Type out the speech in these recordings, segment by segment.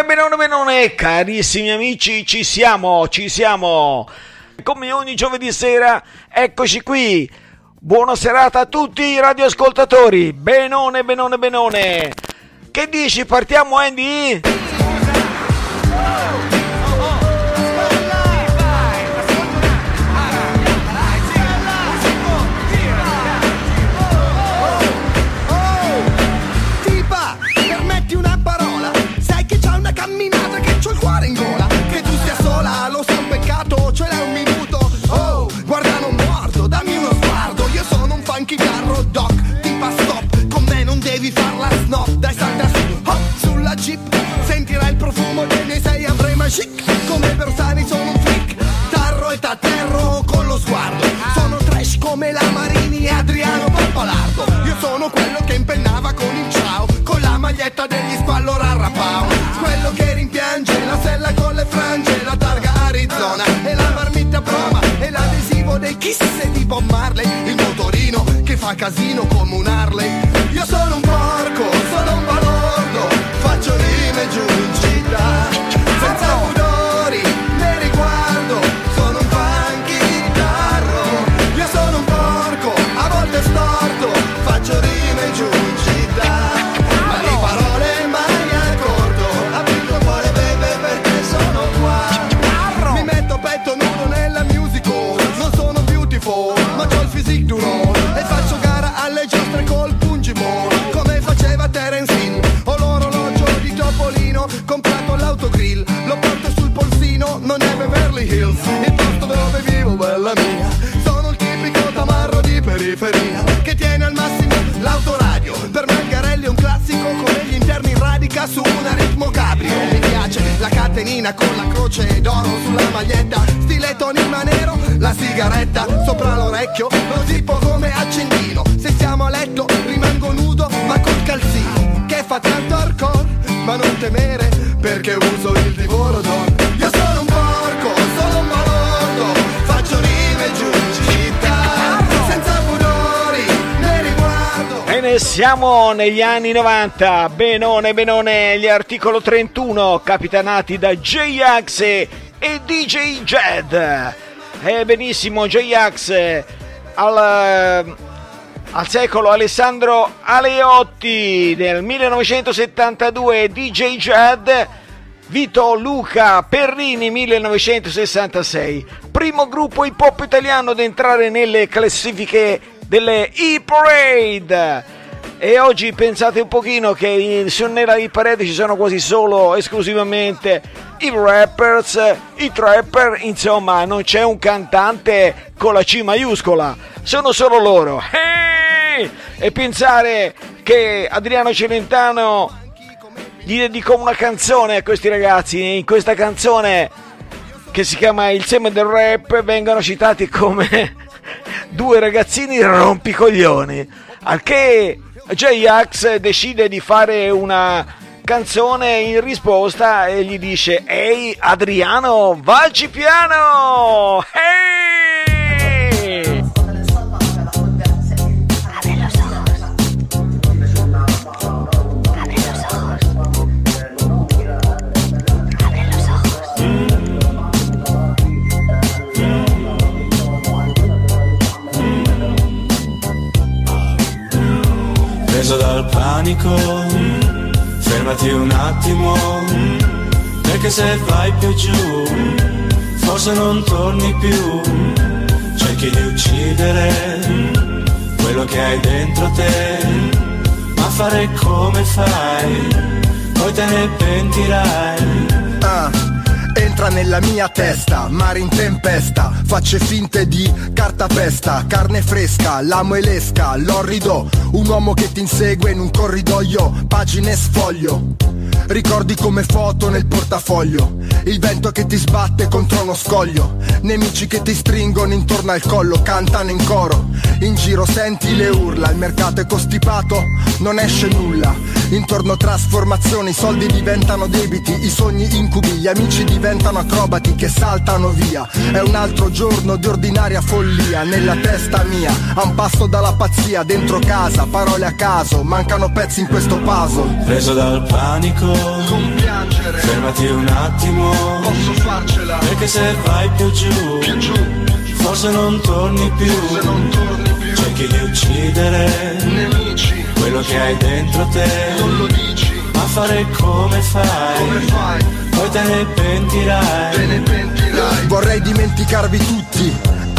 Benone, benone, benone, carissimi amici, ci siamo, ci siamo. Come ogni giovedì sera, eccoci qui. Buona serata a tutti i radioascoltatori. Benone, benone, benone. Che dici, partiamo Andy? Tipa, funky carro doc. Tipa stop, con me non devi farla snob. Dai salta su, hop, sulla jeep. Sentirai il profumo dei miei sei. Avrei chic. Come Bersani sono un freak. Tarro e t'atterro con lo sguardo. Sono trash come la Marini e Adriano Pappalardo Io sono quello che impennava con il ciao. Con la maglietta degli squallor a Rapao. Quello che rimpiange la sella con le frange La targa Arizona. E la marmitta prova E l'adesivo dei Kiss e di Bob casino come un Harley. Io sono un sulla maglietta. Stile Tony Manero La sigaretta sopra l'orecchio. Lo zippo come accendino. Se siamo a letto rimango nudo ma col calzino Che fa tanto hardcore. Ma non temere Perché uso il divoro d'oro Io sono un porco, sono un balordo Faccio rime giù in città Senza pudori ne riguardo. Bene, siamo negli anni 90. Benone, benone, gli articolo 31, capitanati da J-Ax e DJ Jed. Eh, benissimo, J-Ax al, al secolo Alessandro Aleotti nel 1972 DJ Jed Vito Luca Perrini 1966 primo gruppo hip hop italiano ad entrare nelle classifiche delle E-Parade e oggi pensate un pochino che in- su nella hit parade ci sono quasi solo esclusivamente i rappers, i trapper, insomma non c'è un cantante con la C maiuscola, sono solo loro. Eh! E pensare che Adriano Celentano gli dedicò una canzone a questi ragazzi in questa canzone che si chiama Il seme del rap vengono citati come due ragazzini rompicoglioni al che J-Ax decide di fare una canzone in risposta e gli dice ehi Adriano vacci piano! Ehi preso dal panico, fermati un attimo, perché se vai più giù, forse non torni più, cerchi di uccidere quello che hai dentro te, ma fare come fai, poi te ne pentirai. Ah, entra nella mia testa, mare in tempesta, facce finte di cartapesta, carne fresca, l'amo e l'esca, l'orrido, un uomo che ti insegue in un corridoio, pagine sfoglio. Ricordi come foto nel portafoglio, il vento che ti sbatte contro uno scoglio, nemici che ti stringono intorno al collo, cantano in coro, in giro senti le urla, il mercato è costipato, non esce nulla, intorno trasformazioni, i soldi diventano debiti, i sogni incubi, gli amici diventano acrobati che saltano via, è un altro giorno di ordinaria follia, nella testa mia, a un passo dalla pazzia, dentro casa, parole a caso, mancano pezzi in questo puzzle. Preso dal panico, Non piangere, fermati un attimo, posso farcela, perché se vai più giù, più giù, forse non torni più. se non torni più, Cerchi di uccidere nemici, quello che hai dentro te, non lo dici, ma fare come fai, come fai? Poi te ne pentirai. te ne pentirai. Vorrei dimenticarvi tutti.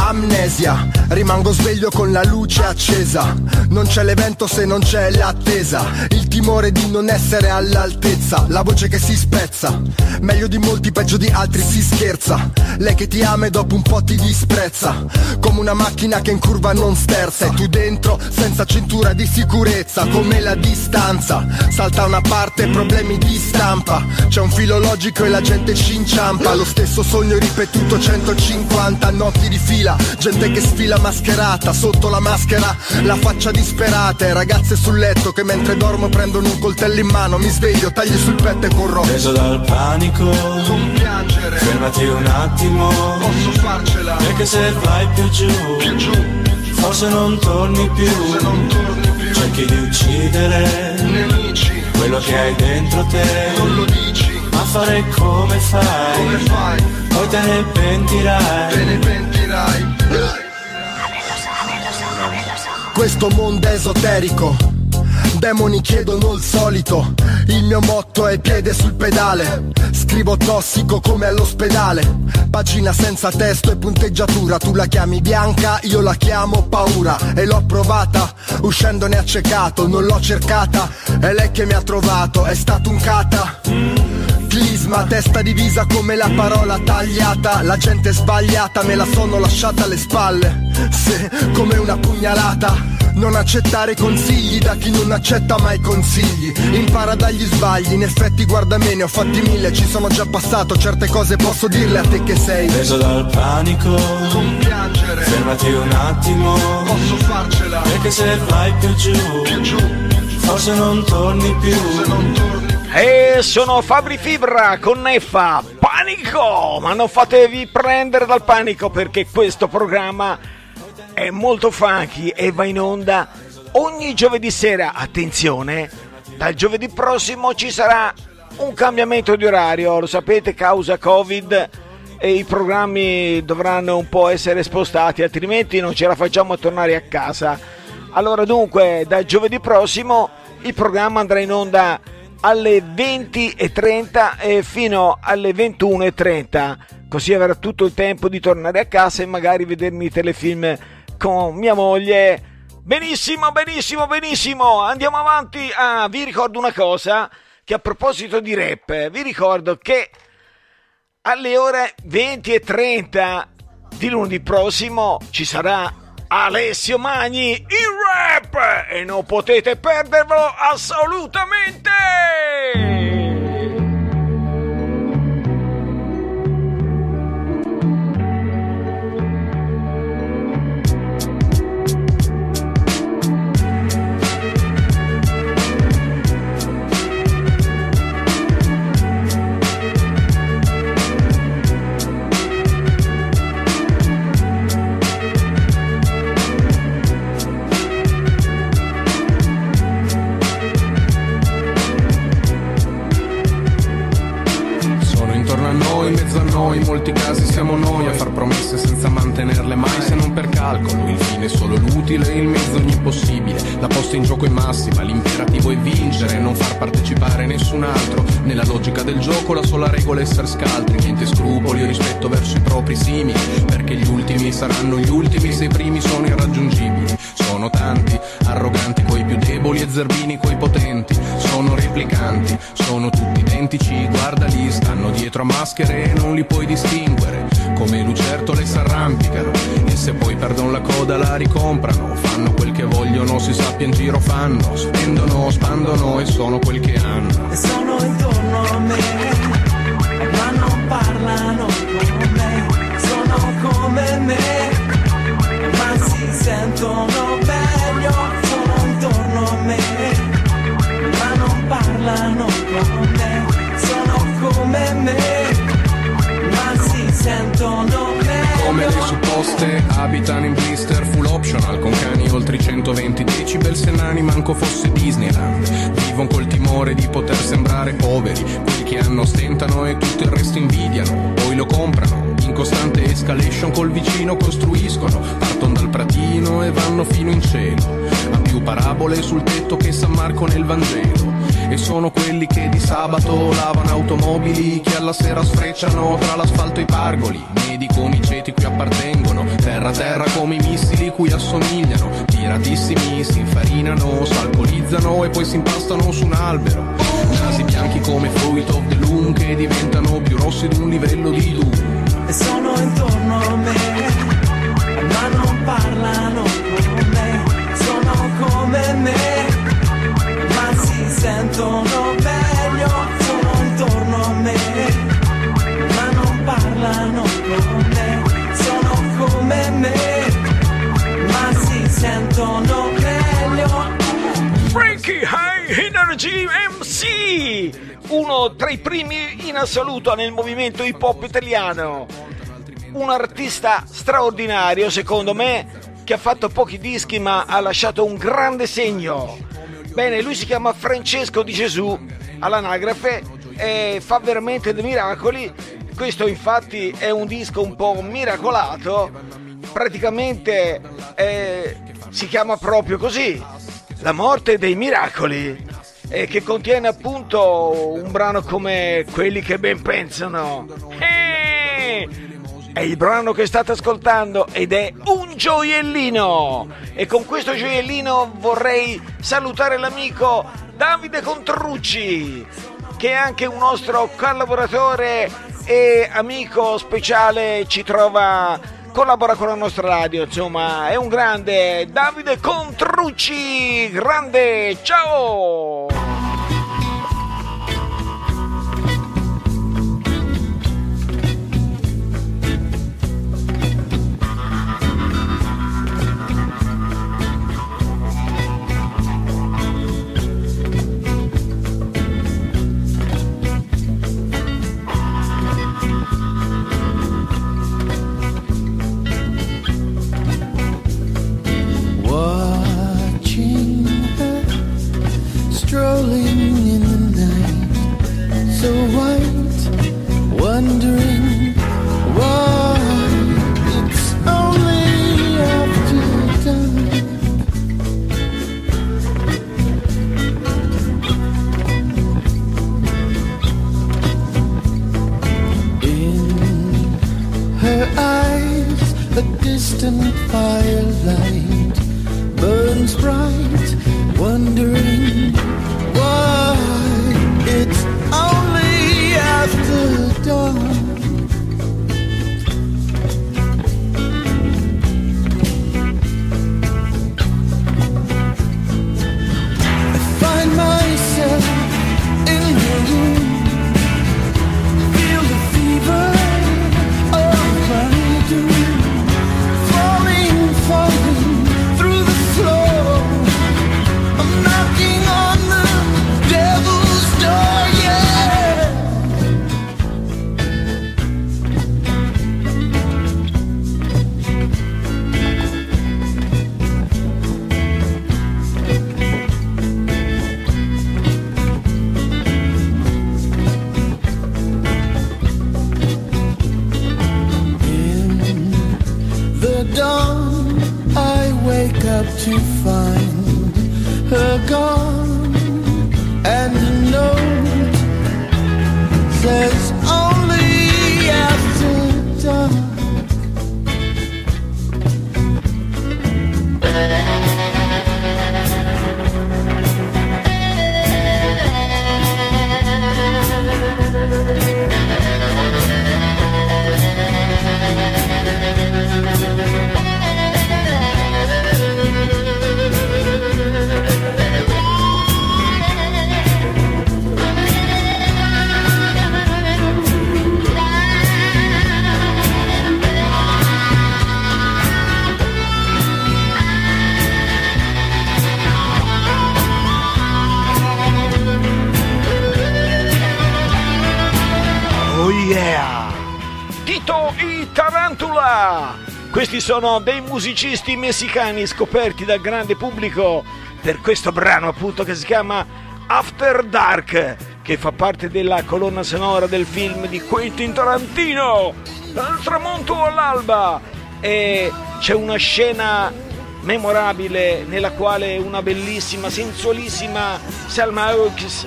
Amnesia, rimango sveglio con la luce accesa. Non c'è l'evento se non c'è l'attesa. Il timore di non essere all'altezza. La voce che si spezza. Meglio di molti, peggio di altri si scherza. Lei che ti ama e dopo un po' ti disprezza. Come una macchina che in curva non sterza. E tu dentro senza cintura di sicurezza. Come la distanza. Salta una parte, problemi di stampa. C'è un filo logico e la gente ci inciampa. Lo stesso sogno ripetuto 150 notti di fila. Gente che sfila mascherata, sotto la maschera la faccia disperata. E ragazze sul letto che mentre dormo prendono un coltello in mano. Mi sveglio, tagli sul petto e corro. Preso dal panico, Non piangere, fermati un attimo, posso farcela. perché se vai più giù, Più giù, forse non torni più. se non torni più. Cerchi di uccidere Nemici, quello che hai dentro te, non lo dici, ma fare come come fai, fai? poi te ne Te pentirai. ne pentirai. Questo mondo è esoterico. Demoni chiedono il solito. Il mio motto è piede sul pedale. Scrivo tossico come all'ospedale. Pagina senza testo e punteggiatura. Tu la chiami bianca, io la chiamo paura. E l'ho provata, uscendone accecato. Non l'ho cercata, è lei che mi ha trovato. È stato un cata. Clisma, testa divisa come la parola tagliata. La gente sbagliata, me la sono lasciata alle spalle. Se, come una pugnalata. Non accettare consigli da chi non accetta mai consigli. Impara dagli sbagli, in effetti guarda me ne ho fatti mille Ci sono già passato, certe cose posso dirle a te che sei. Preso dal panico, Non piangere, fermati un attimo, posso farcela. Perché se vai più giù, Più giù, forse non torni più. se non torni più E sono Fabri Fibra con Neffa. Panico! Ma non fatevi prendere dal panico perché questo programma è molto funky e va in onda ogni giovedì sera. Attenzione, dal giovedì prossimo ci sarà un cambiamento di orario, lo sapete, causa Covid e i programmi dovranno un po' essere spostati, altrimenti non ce la facciamo a tornare a casa. Allora dunque, da giovedì prossimo il programma andrà in onda alle 20.30 e fino alle 21.30, così avrà tutto il tempo di tornare a casa e magari vedermi i telefilm con mia moglie. Benissimo, benissimo, benissimo. Andiamo avanti. Ah, vi ricordo una cosa che a proposito di rap, vi ricordo che alle ore 20 e 30 di lunedì prossimo ci sarà Alessio Magni in rap e non potete perderlo assolutamente. Maschere non li puoi distinguere. Come lucertole s'arrampicano e se poi perdono la coda la ricomprano. Fanno quel che vogliono, si sappia in giro fanno, spendono, spandono e sono quel che hanno. E sono intorno a me, ma non parlano con me, sono come me, ma si sentono manco fosse Disneyland. Vivono col timore di poter sembrare poveri. Quelli che hanno stentano e tutto il resto invidiano. Poi lo comprano. In costante escalation col vicino costruiscono. Partono dal pratino e vanno fino in cielo. Ha più parabole sul tetto che San Marco nel Vangelo e sono quelli che di sabato lavano automobili che alla sera sfrecciano tra l'asfalto e i pargoli. Medi come i ceti cui appartengono terra terra come i missili cui assomigliano. Tiratissimi si infarinano s'alcolizzano e poi si impastano su un albero. Nasi bianchi come fruit of the che diventano più rossi di un livello di Doom. E sono intorno a me, ma non parlano sentono meglio, sono intorno a me, ma non parlano con me, sono come me, ma si sentono meglio. Frankie High Energy MC, uno tra i primi in assoluto nel movimento hip hop italiano. Un artista straordinario, secondo me, che ha fatto pochi dischi ma ha lasciato un grande segno. Bene, lui si chiama Francesco di Gesù all'anagrafe e fa veramente dei miracoli. Questo infatti è un disco un po' miracolato, praticamente eh, si chiama proprio così, La morte dei miracoli, e che contiene appunto un brano come Quelli che ben pensano. Eh! È il brano che state ascoltando ed è un gioiellino. E con questo gioiellino vorrei salutare l'amico Davide Contrucci, che è anche un nostro collaboratore e amico speciale, ci trova, collabora con la nostra radio, insomma, è un grande Davide Contrucci, grande, ciao! up too far. Questi sono dei musicisti messicani scoperti dal grande pubblico per questo brano appunto che si chiama After Dark, che fa parte della colonna sonora del film di Quentin Tarantino, Dal tramonto all'alba. E c'è una scena memorabile nella quale una bellissima, sensualissima Salma Hawks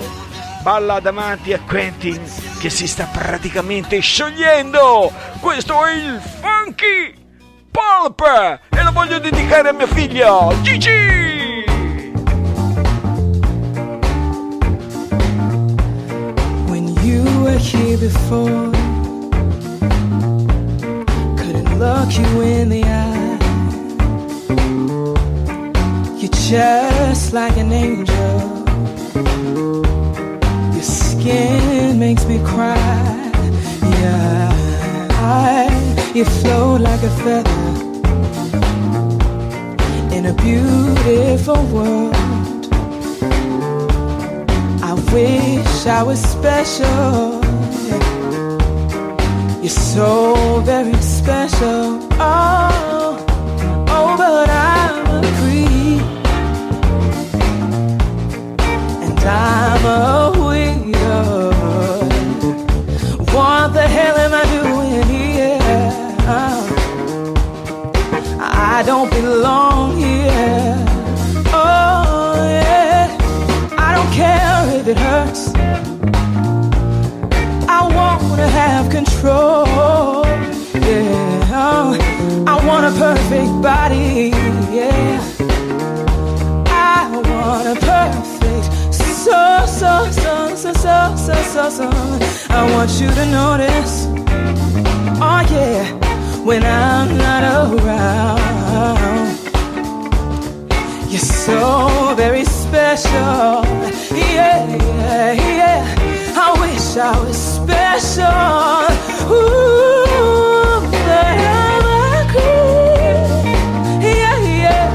balla davanti a Quentin che si sta praticamente sciogliendo. Questo è il Funky Pulp e lo voglio dedicare a mia figlia Gigi. When you were here before, couldn't look you in the eye. You're just like an angel. Your skin makes me cry. Yeah, I, you float like a feather in a beautiful world. I wish I was special. You're so very special. Oh, oh, but I'm a creep. And I'm a weirdo. I don't belong here. Oh, yeah. I don't care if it hurts. I wanna have control. Yeah, oh, I want a perfect body. Yeah, I want a perfect. So, so, so, so, so, so, so, so. I want you to notice. Oh, yeah, when I'm not around. You're so very special. Yeah, yeah, yeah. I wish I was special. Ooh, I'm a creep. Yeah, yeah.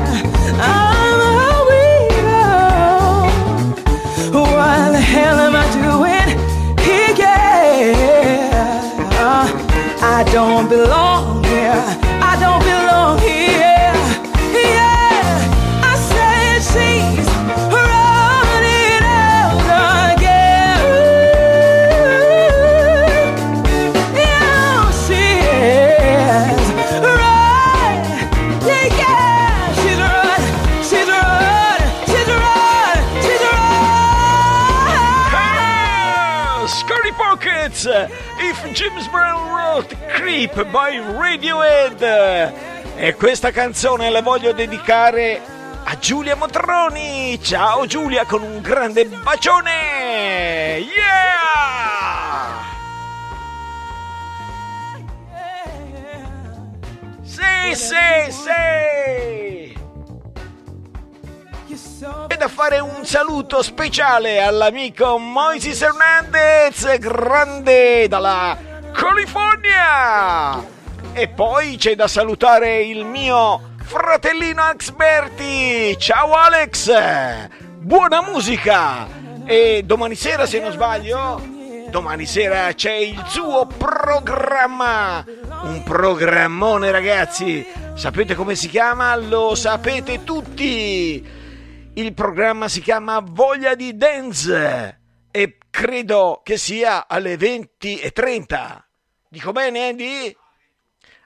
I'm a weirdo. What the hell am I doing here? Yeah. I don't belong Creep by Radiohead. E questa canzone la voglio dedicare a Giulia Motroni. Ciao Giulia con un grande bacione. Yeah! Sì, sì, sì! E da fare un saluto speciale all'amico Moises Hernandez, grande dalla California! E poi c'è da salutare il mio fratellino Axberti! Ciao Alex! Buona musica! E domani sera, se non sbaglio, domani sera c'è il suo programma! Un programmone, ragazzi! Sapete come si chiama? Lo sapete tutti! Il programma si chiama Voglia di Dance e credo che sia alle 20.30. Dico bene, Andy?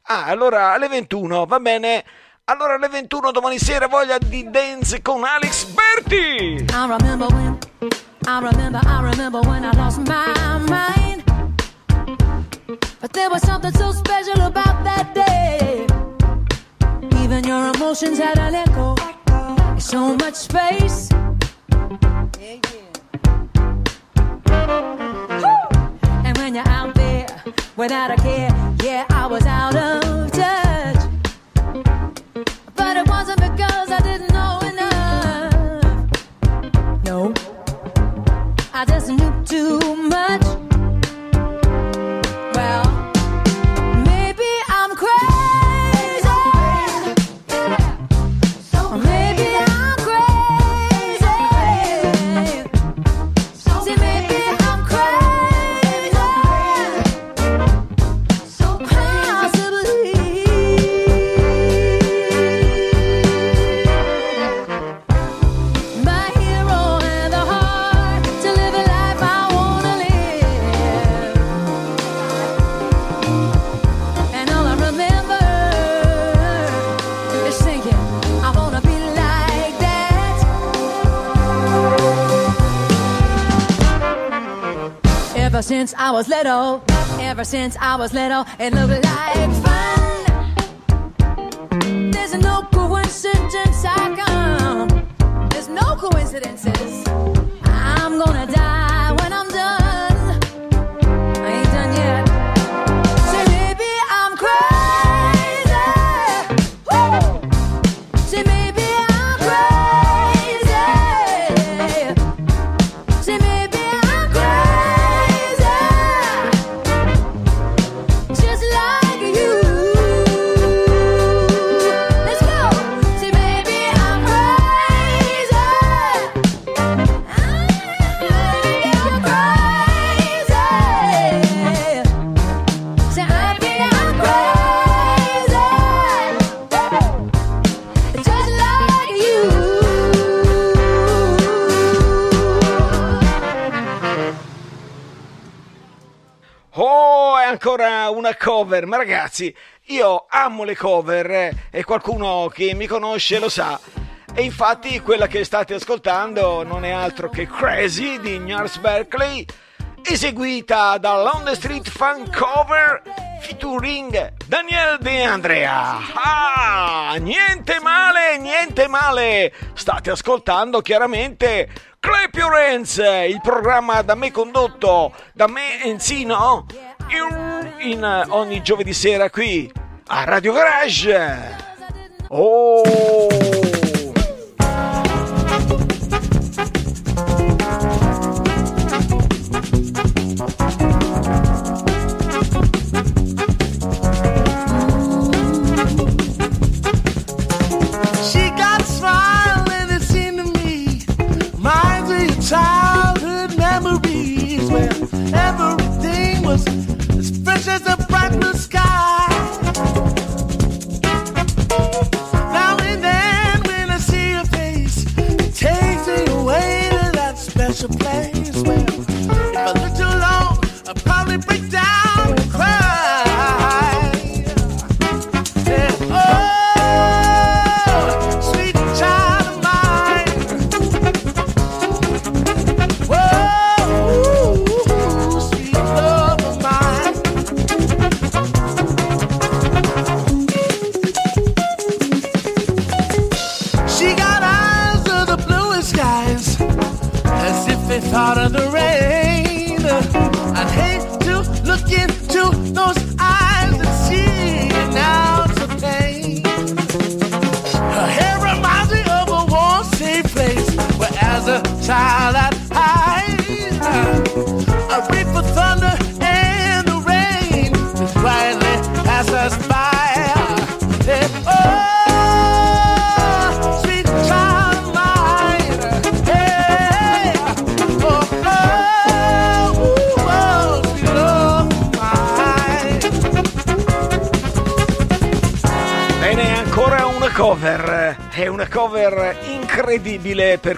Ah, allora alle 21, va bene. Allora alle 21 domani sera Voglia di Dance con Alex Berti. I remember when, I remember, I remember when I lost my mind. But there was something so special about that day. Even your emotions had an echo. So much space. And when you're out there without a care, yeah, I was out of touch. But it wasn't because I didn't know enough. No, I just knew too much. Since I was little, ever since I was little, it looked like fun. There's no coincidence I come. There's no coincidences. Cover, ma ragazzi, io amo le cover eh, e qualcuno che mi conosce lo sa. E infatti quella che state ascoltando non è altro che Crazy di Nars Berkeley, eseguita da London Street Fan Cover featuring Daniel De Andrea. Ah, niente male, niente male. State ascoltando chiaramente Clap Your il programma da me condotto, da me Enzino, in, eh, ogni giovedì sera qui a Radio Garage. Oh! As a bright blue sky.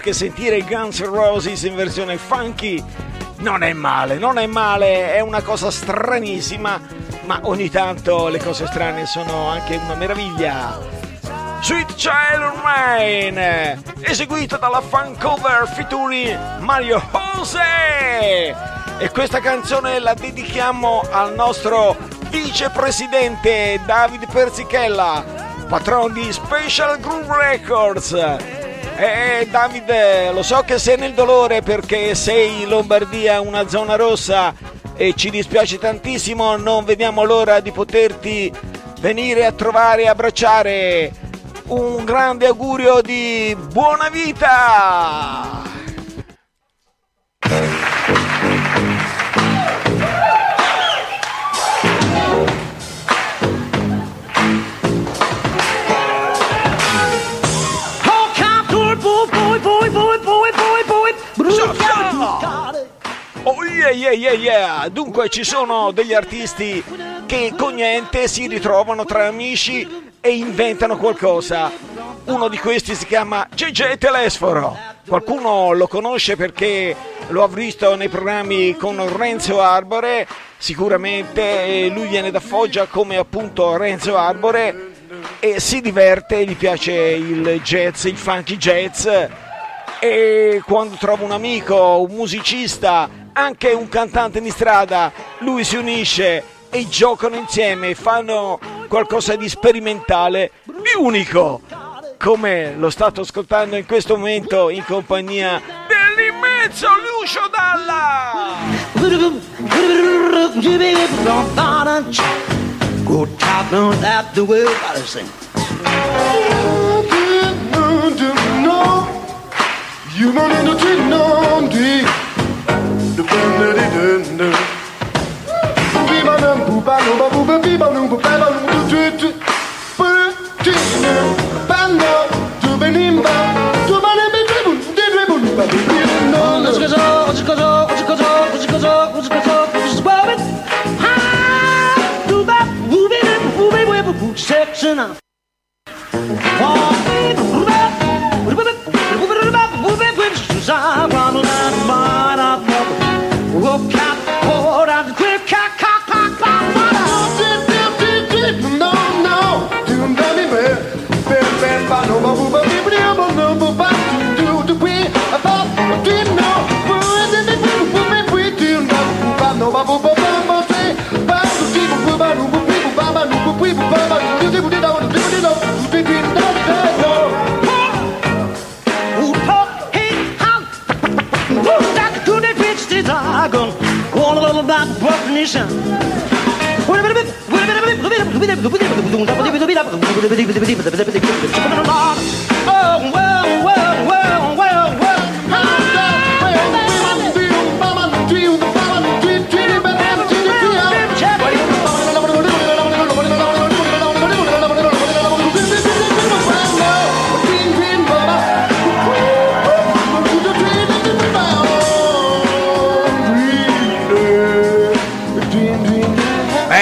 Perché sentire Guns N' Roses in versione funky non è male, non è male, è una cosa stranissima, ma ogni tanto le cose strane sono anche una meraviglia. Sweet Child Mine, eseguita dalla fan cover featuring Mario Jose. E questa canzone la dedichiamo al nostro vicepresidente Davide Persichella, patron di Special Groove Records. E Davide, lo so che sei nel dolore perché sei in Lombardia, una zona rossa, e ci dispiace tantissimo, non vediamo l'ora di poterti venire a trovare e abbracciare. Un grande augurio di buona vita! Yeah yeah yeah yeah! Dunque ci sono degli artisti che con niente si ritrovano tra amici e inventano qualcosa. Uno di questi si chiama JJ Telesforo. Qualcuno lo conosce perché lo ha visto nei programmi con Renzo Arbore, sicuramente lui viene da Foggia come appunto Renzo Arbore e si diverte, gli piace il jazz, il funky jazz e quando trova un amico, un musicista anche un cantante di strada, lui si unisce e giocano insieme, fanno qualcosa di sperimentale, di unico, come lo state ascoltando in questo momento in compagnia dell'immenso Lucio Dalla. Go top on that the way I sing. You man in the tree, no, deep. Section up.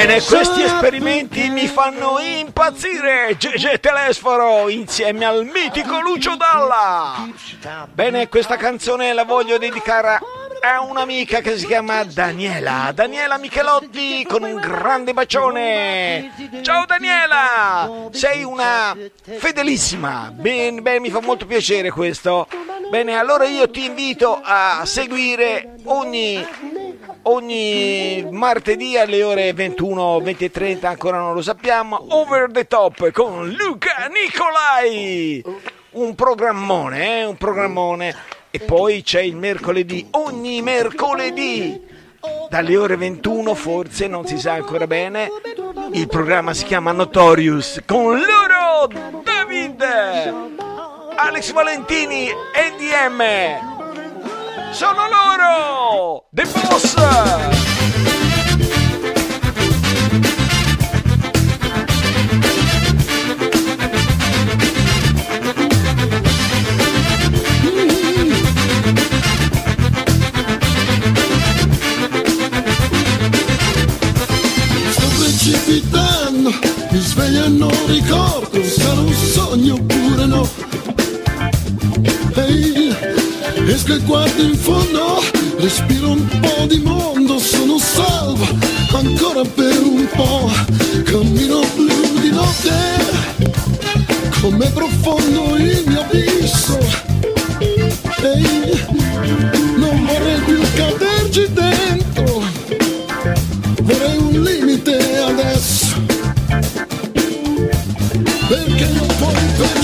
Bene, questi esperimenti mi fanno impazzire! GG Telesforo insieme al mitico Lucio Dalla! Bene, questa canzone la voglio dedicare a un'amica che si chiama Daniela. Daniela Michelotti con un grande bacione! Ciao Daniela! Sei una fedelissima! Bene, bene, mi fa molto piacere questo. Bene, allora io ti invito a seguire ogni ogni martedì alle ore 21, 20 e 30, ancora non lo sappiamo, Over the Top con Luca Nicolai. Un programmone, eh? Un programmone. E poi c'è il mercoledì, ogni mercoledì, dalle ore 21, forse non si sa ancora bene, il programma si chiama Notorious con loro David, Alex Valentini, NDM. Sono loro! The Boss! Sto precipitando, mi sveglio non ricordo era un sogno oppure no. Esco e guardo in fondo, respiro un po' di mondo, sono salvo ancora per un po'. Cammino blu di notte, come profondo il mio abisso. Ehi, non vorrei più caderci dentro vorrei un limite adesso perché io poi precipito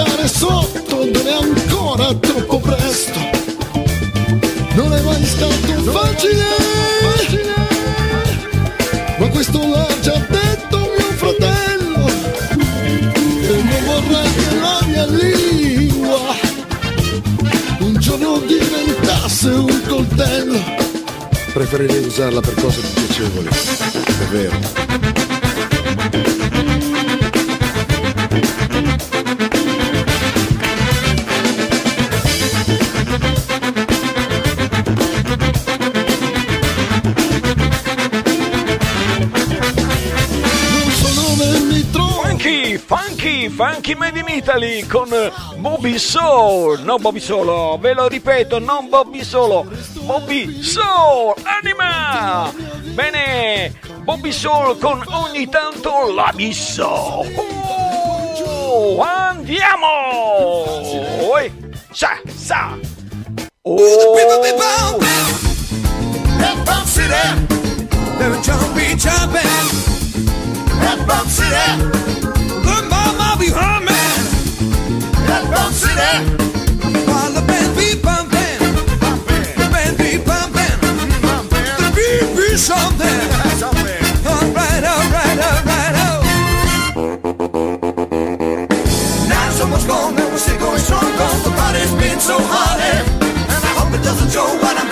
stare sotto dove è ancora troppo presto. Non è mai stato facile, ma questo l'ha già detto mio fratello, e non vorrei che la mia lingua un giorno diventasse un coltello, preferirei usarla per cose più piacevoli. È funky made in Italy con Bobby Soul. No Bobby Solo, ve lo ripeto, non Bobby Solo, Bobby Soul, anima! Bene, Bobby Soul con ogni tanto l'abisso. Oh, andiamo! Oi, sa, sa. Oh. That bump city, the jumpy jumping. That bump city, the mama be humming. That bump city, the band be the band be the beat be something. Alright, alright, alright, oh. Now's almost gone, and we're still going strong. The body's been so hot, and I hope it doesn't show when I'm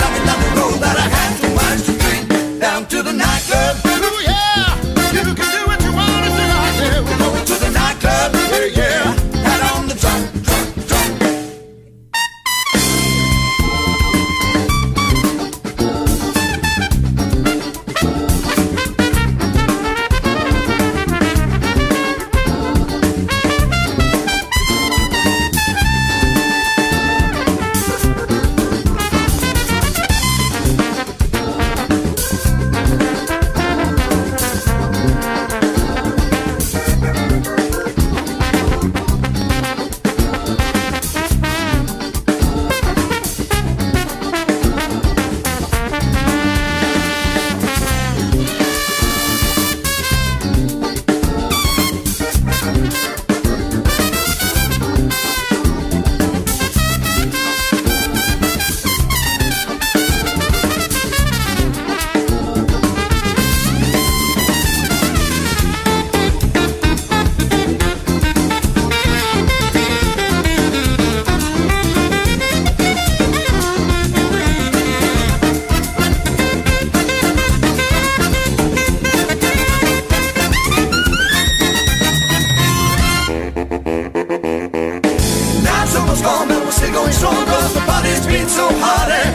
been so hot eh?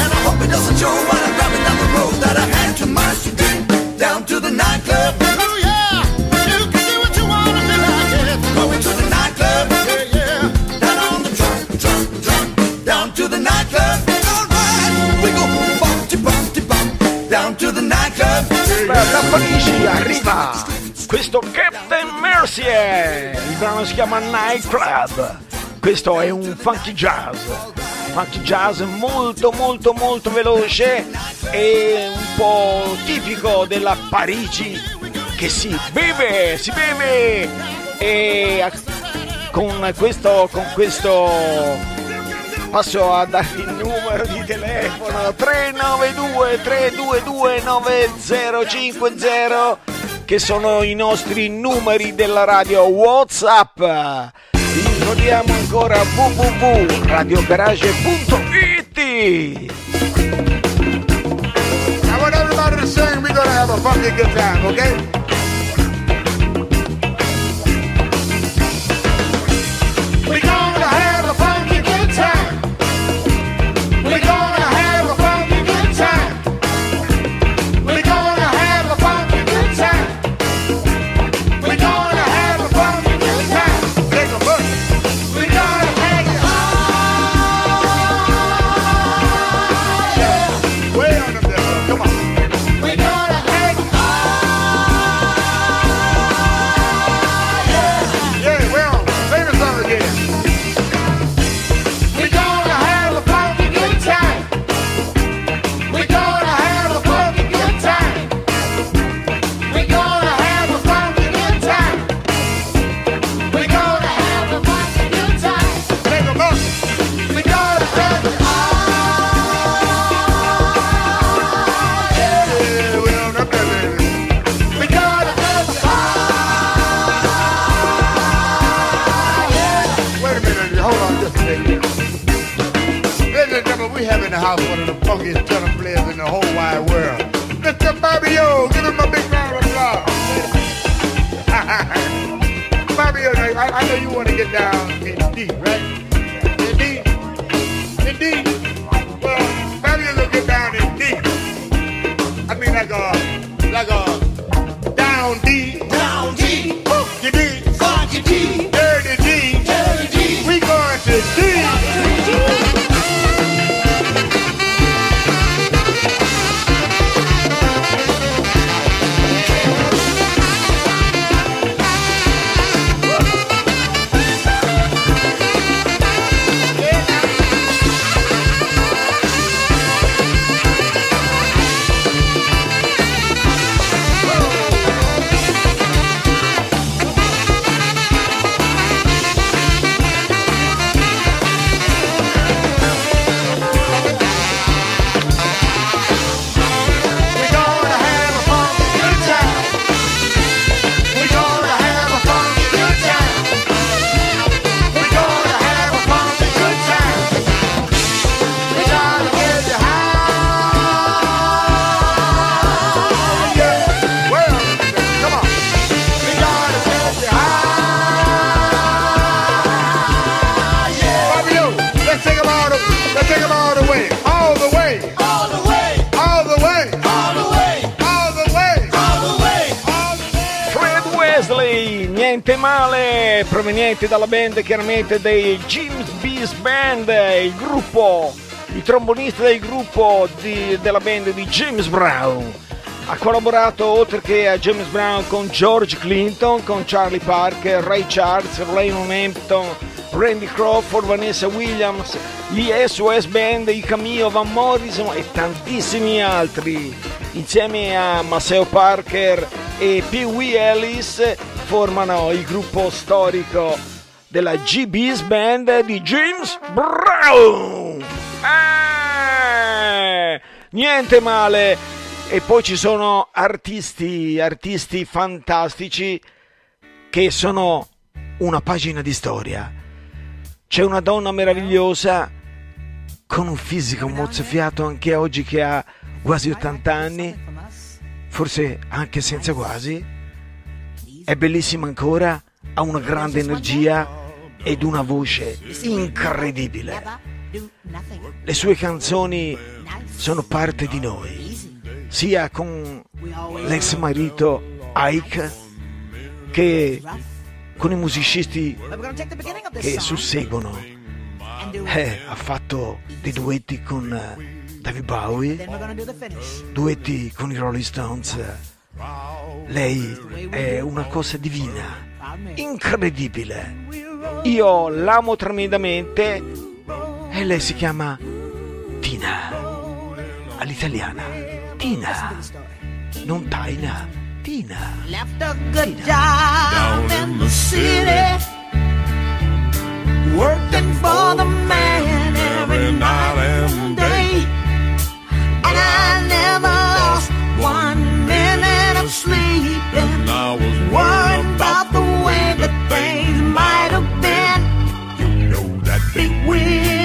And I hope it doesn't show when I'm driving down the road That I had to drink. Down to the nightclub. Oh yeah, you can do what you want if you like it Going to the nightclub. Yeah, yeah. Down on the trunk, trunk, trunk Down to the nightclub. Alright, we go bumpty, bumpty, bump. Down to the nightclub. Da Parigi arriva. Questo Captain Mercier. Il brano si chiama Night Club. Questo è un funky jazz. Funky jazz molto molto molto veloce e un po' tipico della Parigi che si beve, si beve e con questo con questo passo a dare il numero di telefono 392 322 9050 che sono i nostri numeri della radio Whatsapp. Ricordiamo ancora www.radiogarage.it. I want everybody to sing. We're gonna have a funky good time, okay? D, right? Proveniente dalla band chiaramente dei James Bees Band, il gruppo, il trombonista del gruppo di- della band di James Brown. Ha collaborato oltre che a James Brown con George Clinton, con Charlie Parker, Ray Charles, Raymond Hampton, Randy Crawford, Vanessa Williams, gli SOS Band, i Cameo, Van Morrison e tantissimi altri. Insieme a Maceo Parker e Pee Wee Ellis formano il gruppo storico della GB's Band di James Brown. Eh, niente male. E poi ci sono artisti, artisti fantastici che sono una pagina di storia. C'è una donna meravigliosa con un fisico mozzafiato anche oggi che ha quasi 80 anni, forse anche senza quasi. È bellissima ancora, ha una grande energia ed una voce incredibile. Le sue canzoni sono parte di noi, sia con l'ex marito Ike che con i musicisti che susseguono. Eh, ha fatto dei duetti con eh, David Bowie, duetti con i Rolling Stones. Lei è una cosa divina, incredibile. Io l'amo tremendamente e lei si chiama Tina, all'italiana. Tina, non Taina, Tina. Left a good job in the city, working for the man every night and day. And I never lost one minute of sleep. And I was worried about the way that things might have been. You know that big wheel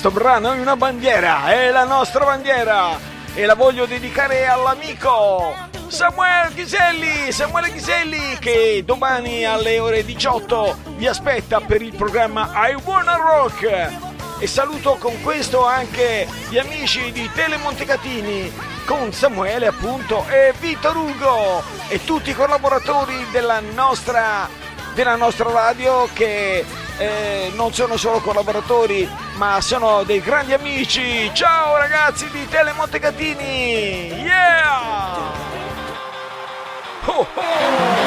Questo brano è una bandiera, è la nostra bandiera e la voglio dedicare all'amico Samuele Ghiselli, Samuele Ghiselli che domani alle ore 18 vi aspetta per il programma I Wanna Rock. E saluto con questo anche gli amici di Tele Montecatini con Samuele appunto e Vittor Ugo e tutti i collaboratori della nostra, della nostra radio che eh, non sono solo collaboratori ma sono dei grandi amici. Ciao ragazzi di Tele Montecatini! Yeah! Ho, ho!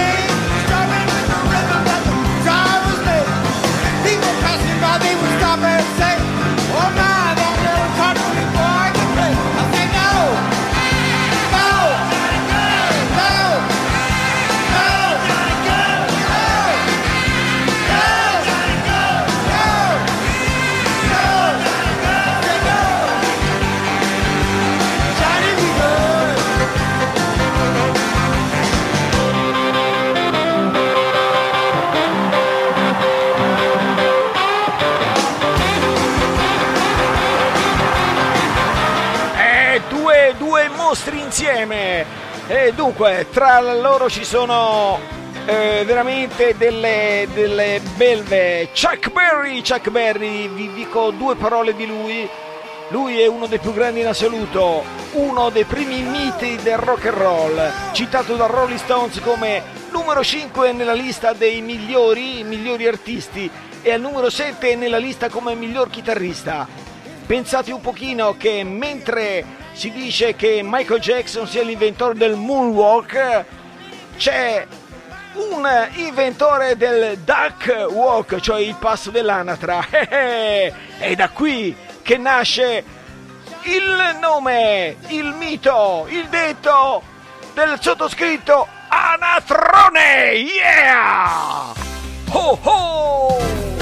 Hey! E dunque, tra loro ci sono eh, veramente delle, delle belve. Chuck Berry, Chuck Berry, vi dico due parole di lui. Lui è uno dei più grandi in assoluto, uno dei primi miti del rock and roll, citato da Rolling Stones come numero 5 nella lista dei migliori, migliori artisti e al numero 7 nella lista come miglior chitarrista. Pensate un pochino che mentre si dice che Michael Jackson sia l'inventore del moonwalk, c'è un inventore del duck walk, cioè il passo dell'anatra. È da qui che nasce il nome, il mito, il detto del sottoscritto Anatrone. Yeah! Ho ho!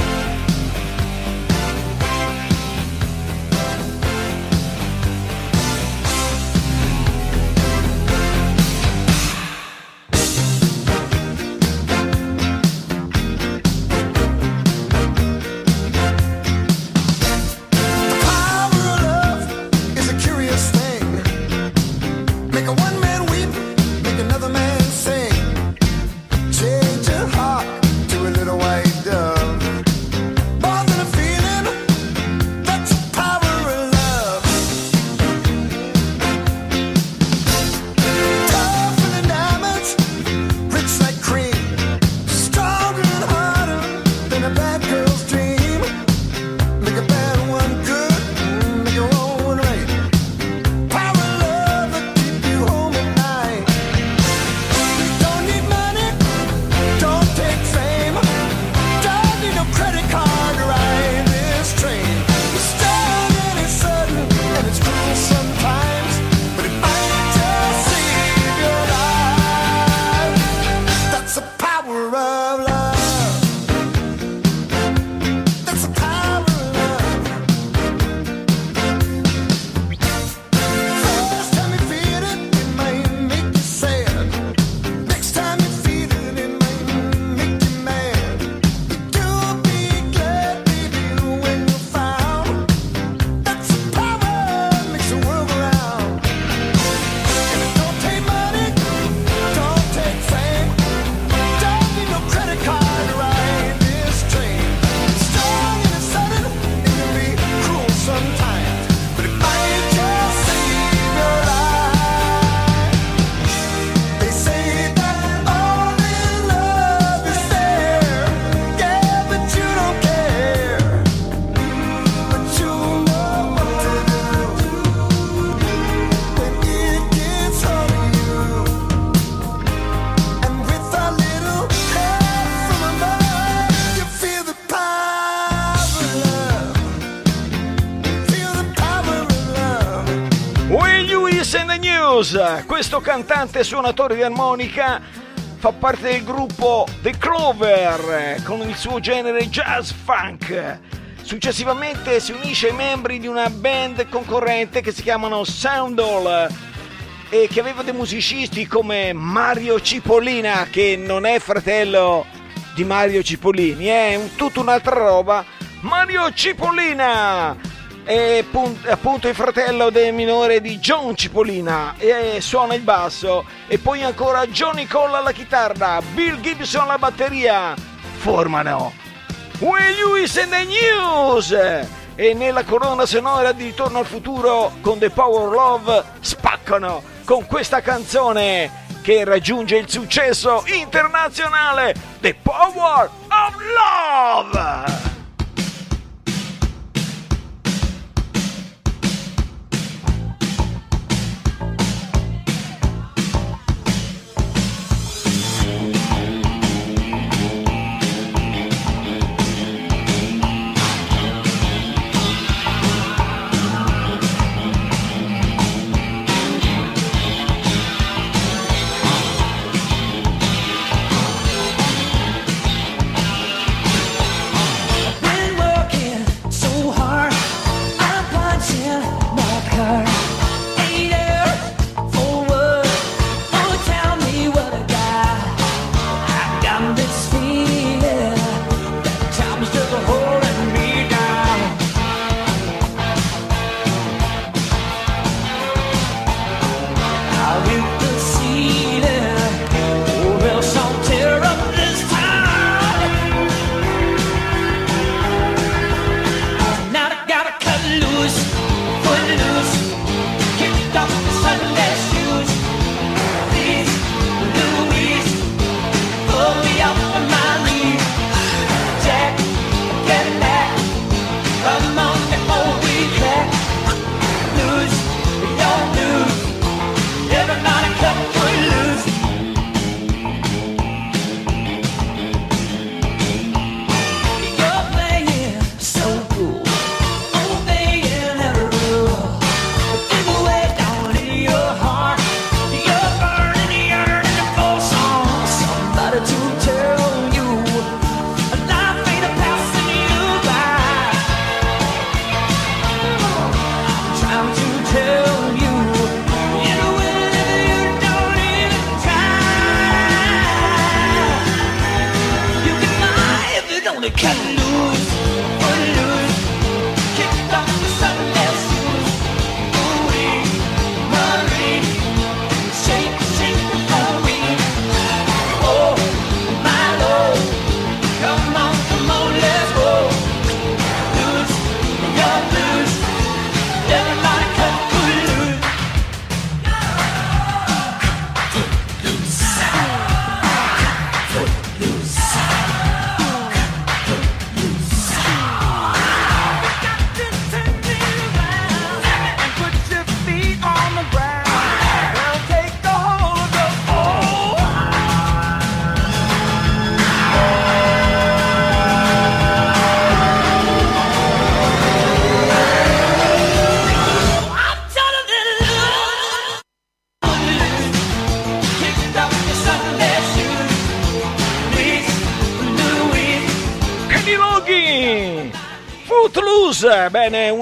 News. Questo cantante suonatore di armonica fa parte del gruppo The Clover eh, con il suo genere jazz funk. Successivamente si unisce ai membri di una band concorrente che si chiamano Soundall e che aveva dei musicisti come Mario Cipollina, che non è fratello di Mario Cipollini, è un, tutta un'altra roba. Mario Cipollina! È pun- appunto il fratello del minore di John Cipollina. E suona il basso. E poi ancora Johnny Cole alla chitarra, Bill Gibson alla batteria. Formano Will Lewis and the News? E nella colonna sonora di Ritorno al futuro con The Power Love spaccano con questa canzone che raggiunge il successo internazionale The Power of Love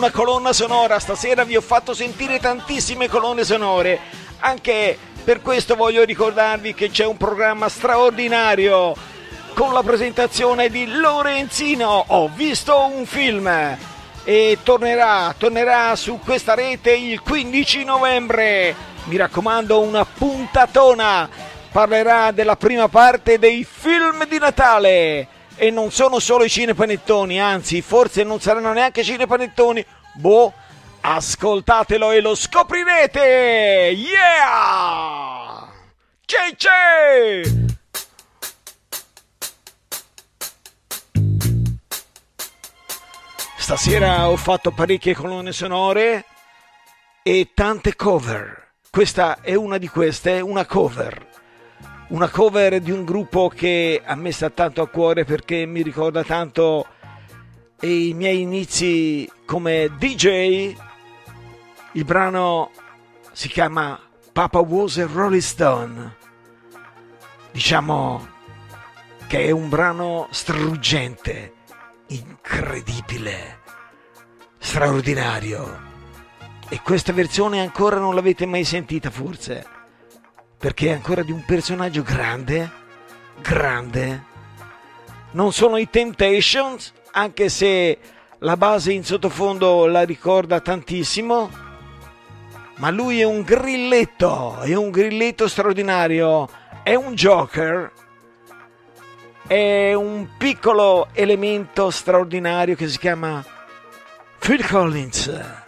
Una colonna sonora. Stasera vi ho fatto sentire tantissime colonne sonore. Anche per questo voglio ricordarvi che c'è un programma straordinario con la presentazione di Lorenzino. Ho visto un film e tornerà, tornerà su questa rete il 15 novembre. Mi raccomando, una puntatona. Parlerà della prima parte dei film di Natale. E non sono solo i cinepanettoni, anzi, forse non saranno neanche cinepanettoni. Boh, ascoltatelo e lo scoprirete! Yeah! Cece! Stasera ho fatto parecchie colonne sonore e tante cover. Questa è una di queste, una cover. Una cover di un gruppo che a me sta tanto a cuore perché mi ricorda tanto i miei inizi come DJ. Il brano si chiama Papa Was a Rolling Stone. Diciamo che è un brano struggente, incredibile, straordinario. E questa versione ancora non l'avete mai sentita forse, perché è ancora di un personaggio grande, grande. Non sono i Temptations, anche se la base in sottofondo la ricorda tantissimo, ma lui è un grilletto, è un grilletto straordinario, è un joker, è un piccolo elemento straordinario che si chiama Phil Collins.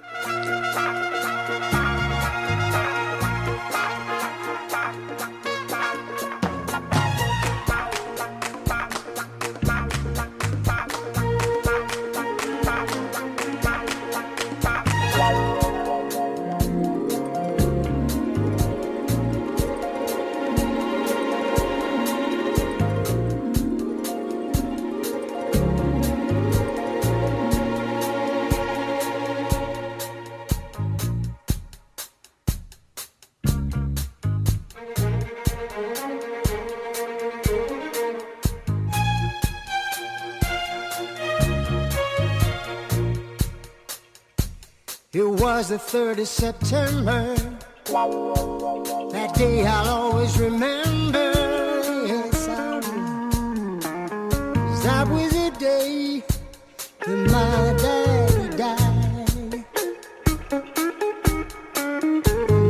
It was the 3rd of September. That day I'll always remember. Yes, I that was the day that my daddy died.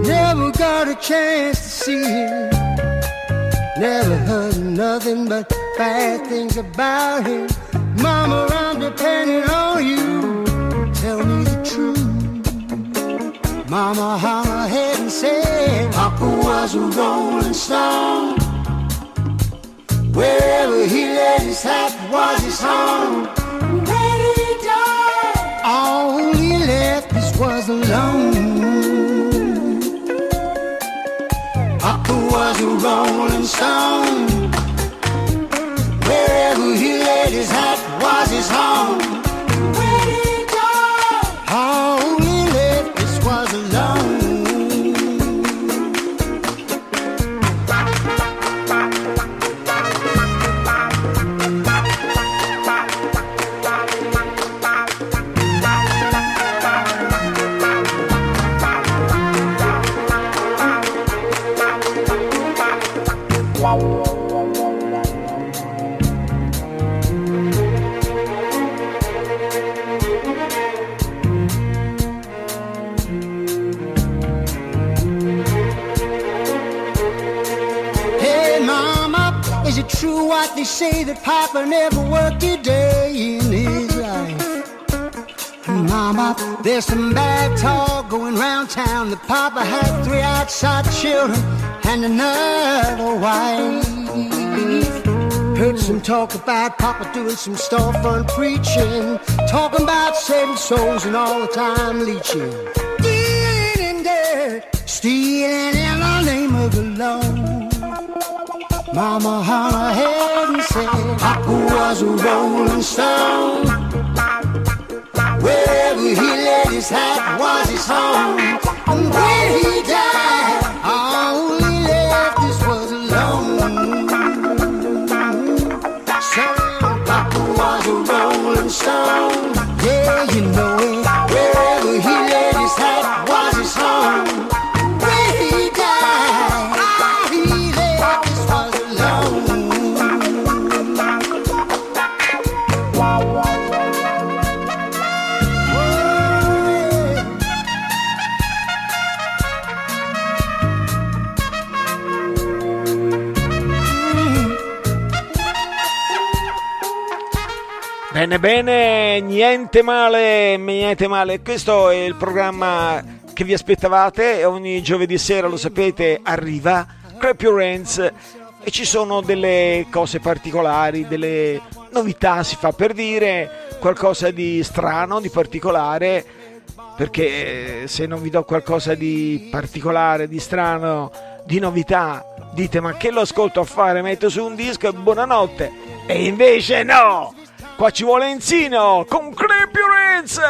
Never got a chance to see him. Never heard nothing but bad things about him. Mama, I'm depending on you. Mama hung her head and said, Papa was a rolling stone. Wherever he laid his hat was his home. When he died, all he left us was alone. Papa was a rolling stone. Wherever he laid his hat was his home. They say that Papa never worked a day in his life? Mama, there's some bad talk going round town that Papa had three outside children and another wife. Heard some talk about Papa doing some storefront preaching, talking about saving souls and all the time leeching. Stealing in the name of the Lord. Mama her head and said, Papa was a rolling stone. Wherever he laid his hat was his home. Bene, bene, niente male, niente male. Questo è il programma che vi aspettavate. Ogni giovedì sera, lo sapete, arriva Clap Your Hands e ci sono delle cose particolari, delle novità, si fa per dire, qualcosa di strano, di particolare, perché eh, se non vi do qualcosa di particolare, di strano, di novità, dite ma che lo ascolto a fare? Metto su un disco e buonanotte. E invece no! Qua ci vuole Enzino con Your Hands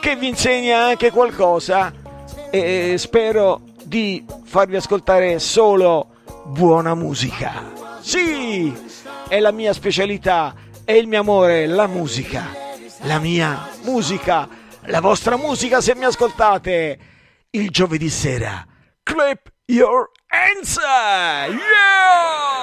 che vi insegna anche qualcosa e spero di farvi ascoltare solo buona musica. Sì, è la mia specialità, è il mio amore, la musica. La mia musica, la vostra musica se mi ascoltate. Il giovedì sera. Clap your hands! Yeah!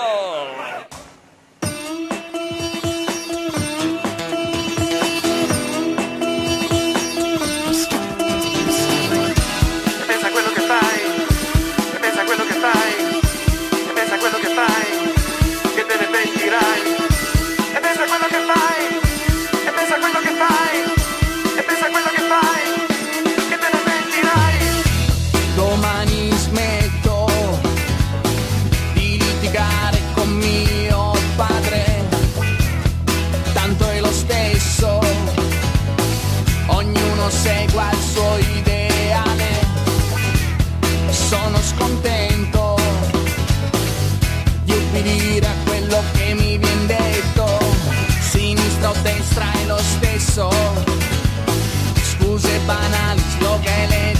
Smetto di litigare con mio padre, tanto è lo stesso, ognuno segua il suo ideale, sono scontento di ubbidire a quello che mi viene detto, sinistra o destra è lo stesso, scuse banali, slogan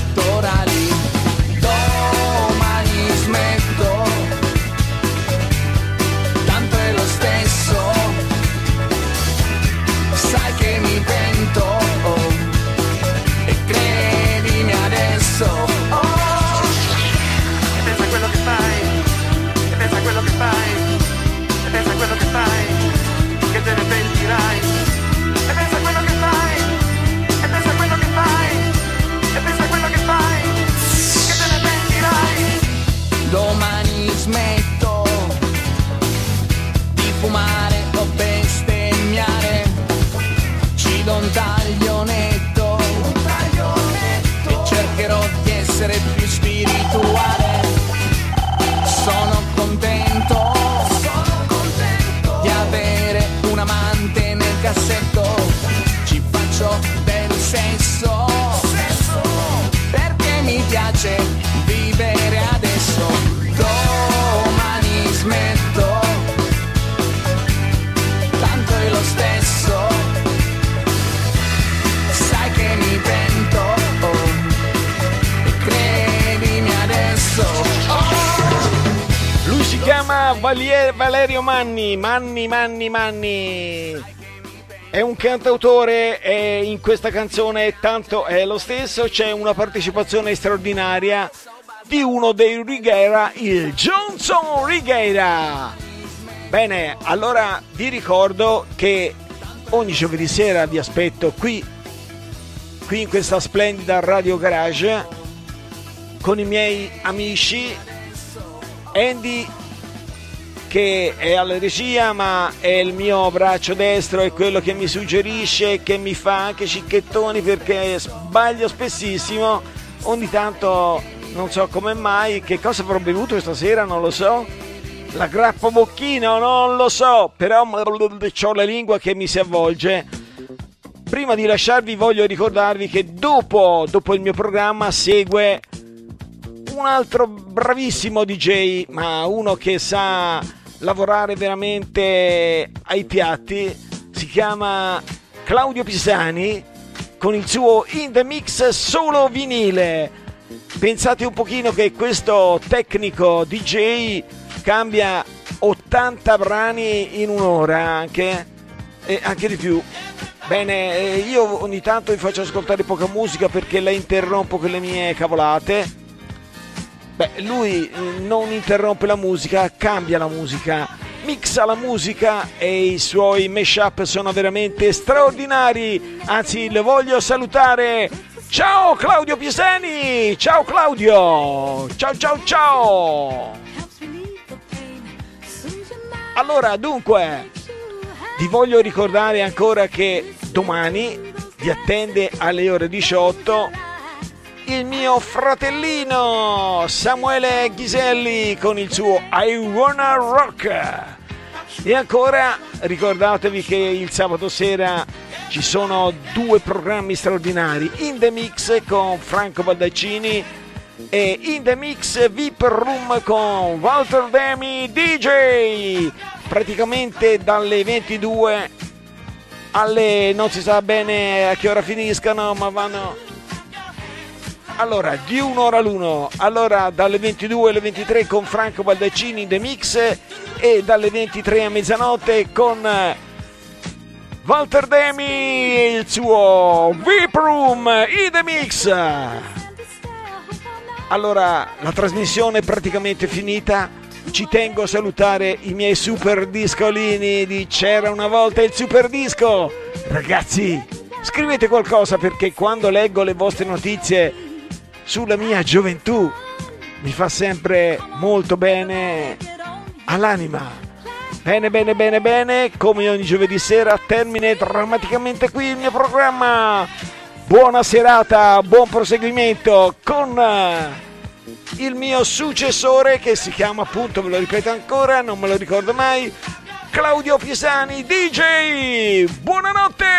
Valerio Manni, Manni, Manni, Manni. È un cantautore e in questa canzone tanto è lo stesso, c'è una partecipazione straordinaria di uno dei Righiera, il Johnson Righiera. Bene, allora vi ricordo che ogni giovedì sera vi aspetto qui, qui in questa splendida Radio Garage con i miei amici Andy che è alla regia ma è il mio braccio destro, è quello che mi suggerisce, che mi fa anche cicchettoni perché sbaglio spessissimo, ogni tanto non so come mai, che cosa avrò bevuto stasera, non lo so, la grappa bocchino, non lo so, però ho la lingua che mi si avvolge. Prima di lasciarvi voglio ricordarvi che dopo, dopo il mio programma segue un altro bravissimo DJ, ma uno che sa lavorare veramente ai piatti, si chiama Claudio Pisani con il suo In The Mix solo vinile. Pensate un pochino che questo tecnico DJ cambia 80 brani in un'ora anche, e anche di più. Bene, io ogni tanto vi faccio ascoltare poca musica perché la interrompo con le mie cavolate. Beh, lui eh, non interrompe la musica, cambia la musica, mixa la musica e i suoi mashup sono veramente straordinari. Anzi, lo voglio salutare. Ciao Claudio Pisani! Ciao Claudio! Ciao ciao ciao! Allora, dunque, vi voglio ricordare ancora che domani vi attende alle ore 18 il mio fratellino Samuele Ghiselli con il suo I Wanna Rock. E ancora ricordatevi che il sabato sera ci sono due programmi straordinari, In The Mix con Franco Baldaccini e In The Mix VIP Room con Walter Demi DJ. Praticamente dalle 22 alle non si sa bene a che ora finiscano, ma vanno Allora, di un'ora all'uno, allora dalle 22 alle 23 con Franco Baldaccini The Mix e dalle 23 a mezzanotte con eh, Walter Demi e il suo VIP Room in The Mix. Allora, la trasmissione è praticamente finita. Ci tengo a salutare i miei super discolini di C'era una volta il super disco. Ragazzi, scrivete qualcosa perché quando leggo le vostre notizie sulla mia gioventù mi fa sempre molto bene all'anima. Bene, bene, bene, bene, come ogni giovedì sera termine drammaticamente qui il mio programma. Buona serata, buon proseguimento con il mio successore che si chiama appunto, ve lo ripeto ancora, non me lo ricordo mai, Claudio Pisani, DJ. Buonanotte!